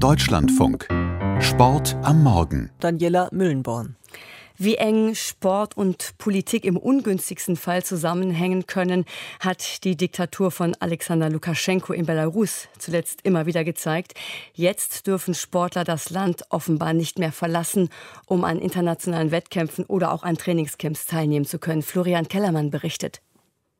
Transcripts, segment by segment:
Deutschlandfunk. Sport am Morgen. Daniela Müllenborn. Wie eng Sport und Politik im ungünstigsten Fall zusammenhängen können, hat die Diktatur von Alexander Lukaschenko in Belarus zuletzt immer wieder gezeigt. Jetzt dürfen Sportler das Land offenbar nicht mehr verlassen, um an internationalen Wettkämpfen oder auch an Trainingscamps teilnehmen zu können. Florian Kellermann berichtet.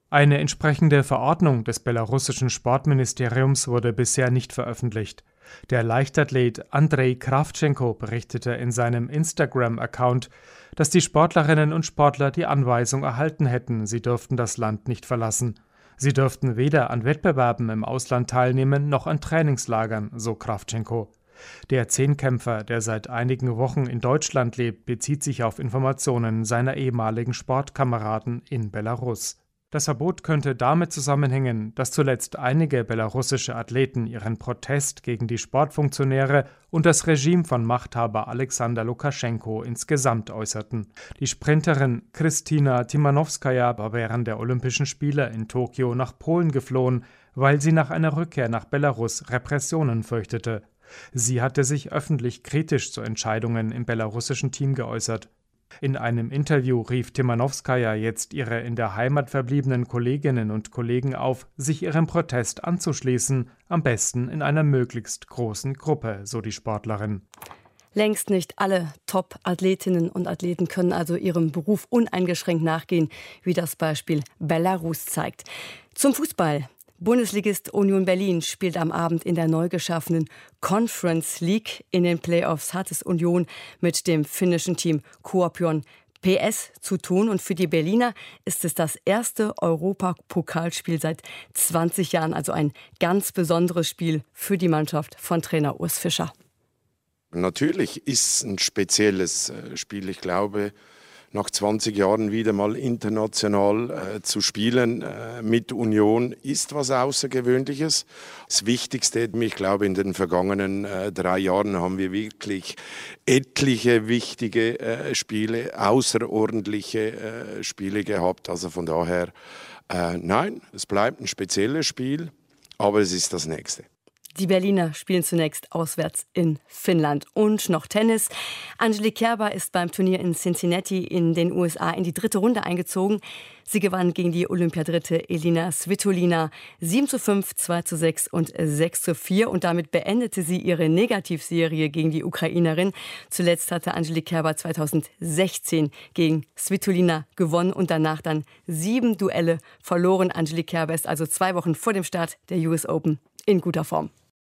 Eine entsprechende Verordnung des belarussischen Sportministeriums wurde bisher nicht veröffentlicht. Der Leichtathlet Andrei Kravchenko berichtete in seinem Instagram-Account, dass die Sportlerinnen und Sportler die Anweisung erhalten hätten, sie dürften das Land nicht verlassen. Sie dürften weder an Wettbewerben im Ausland teilnehmen noch an Trainingslagern, so Kravchenko. Der Zehnkämpfer, der seit einigen Wochen in Deutschland lebt, bezieht sich auf Informationen seiner ehemaligen Sportkameraden in Belarus. Das Verbot könnte damit zusammenhängen, dass zuletzt einige belarussische Athleten ihren Protest gegen die Sportfunktionäre und das Regime von Machthaber Alexander Lukaschenko insgesamt äußerten. Die Sprinterin Kristina Timanowskaja war während der Olympischen Spiele in Tokio nach Polen geflohen, weil sie nach einer Rückkehr nach Belarus Repressionen fürchtete. Sie hatte sich öffentlich kritisch zu Entscheidungen im belarussischen Team geäußert. In einem Interview rief Timanowskaja jetzt ihre in der Heimat verbliebenen Kolleginnen und Kollegen auf, sich ihrem Protest anzuschließen, am besten in einer möglichst großen Gruppe, so die Sportlerin. Längst nicht alle Top-Athletinnen und Athleten können also ihrem Beruf uneingeschränkt nachgehen, wie das Beispiel Belarus zeigt. Zum Fußball. Bundesligist Union Berlin spielt am Abend in der neu geschaffenen Conference League. In den Playoffs hat es Union mit dem finnischen Team Kuopion PS zu tun. Und für die Berliner ist es das erste Europapokalspiel seit 20 Jahren. Also ein ganz besonderes Spiel für die Mannschaft von Trainer Urs Fischer. Natürlich ist es ein spezielles äh, Spiel. Ich glaube, nach 20 Jahren wieder mal international äh, zu spielen äh, mit Union ist was Außergewöhnliches. Das Wichtigste, ich glaube, in den vergangenen äh, drei Jahren haben wir wirklich etliche wichtige äh, Spiele, außerordentliche äh, Spiele gehabt. Also von daher, äh, nein, es bleibt ein spezielles Spiel, aber es ist das nächste. Die Berliner spielen zunächst auswärts in Finnland. Und noch Tennis. Angelique Kerber ist beim Turnier in Cincinnati in den USA in die dritte Runde eingezogen. Sie gewann gegen die Olympiadritte Elina Svitolina 7 zu 5, 2 zu 6 und 6 zu 4. Und damit beendete sie ihre Negativserie gegen die Ukrainerin. Zuletzt hatte Angelique Kerber 2016 gegen Svitolina gewonnen und danach dann sieben Duelle verloren. Angelique Kerber ist also zwei Wochen vor dem Start der US Open in guter Form.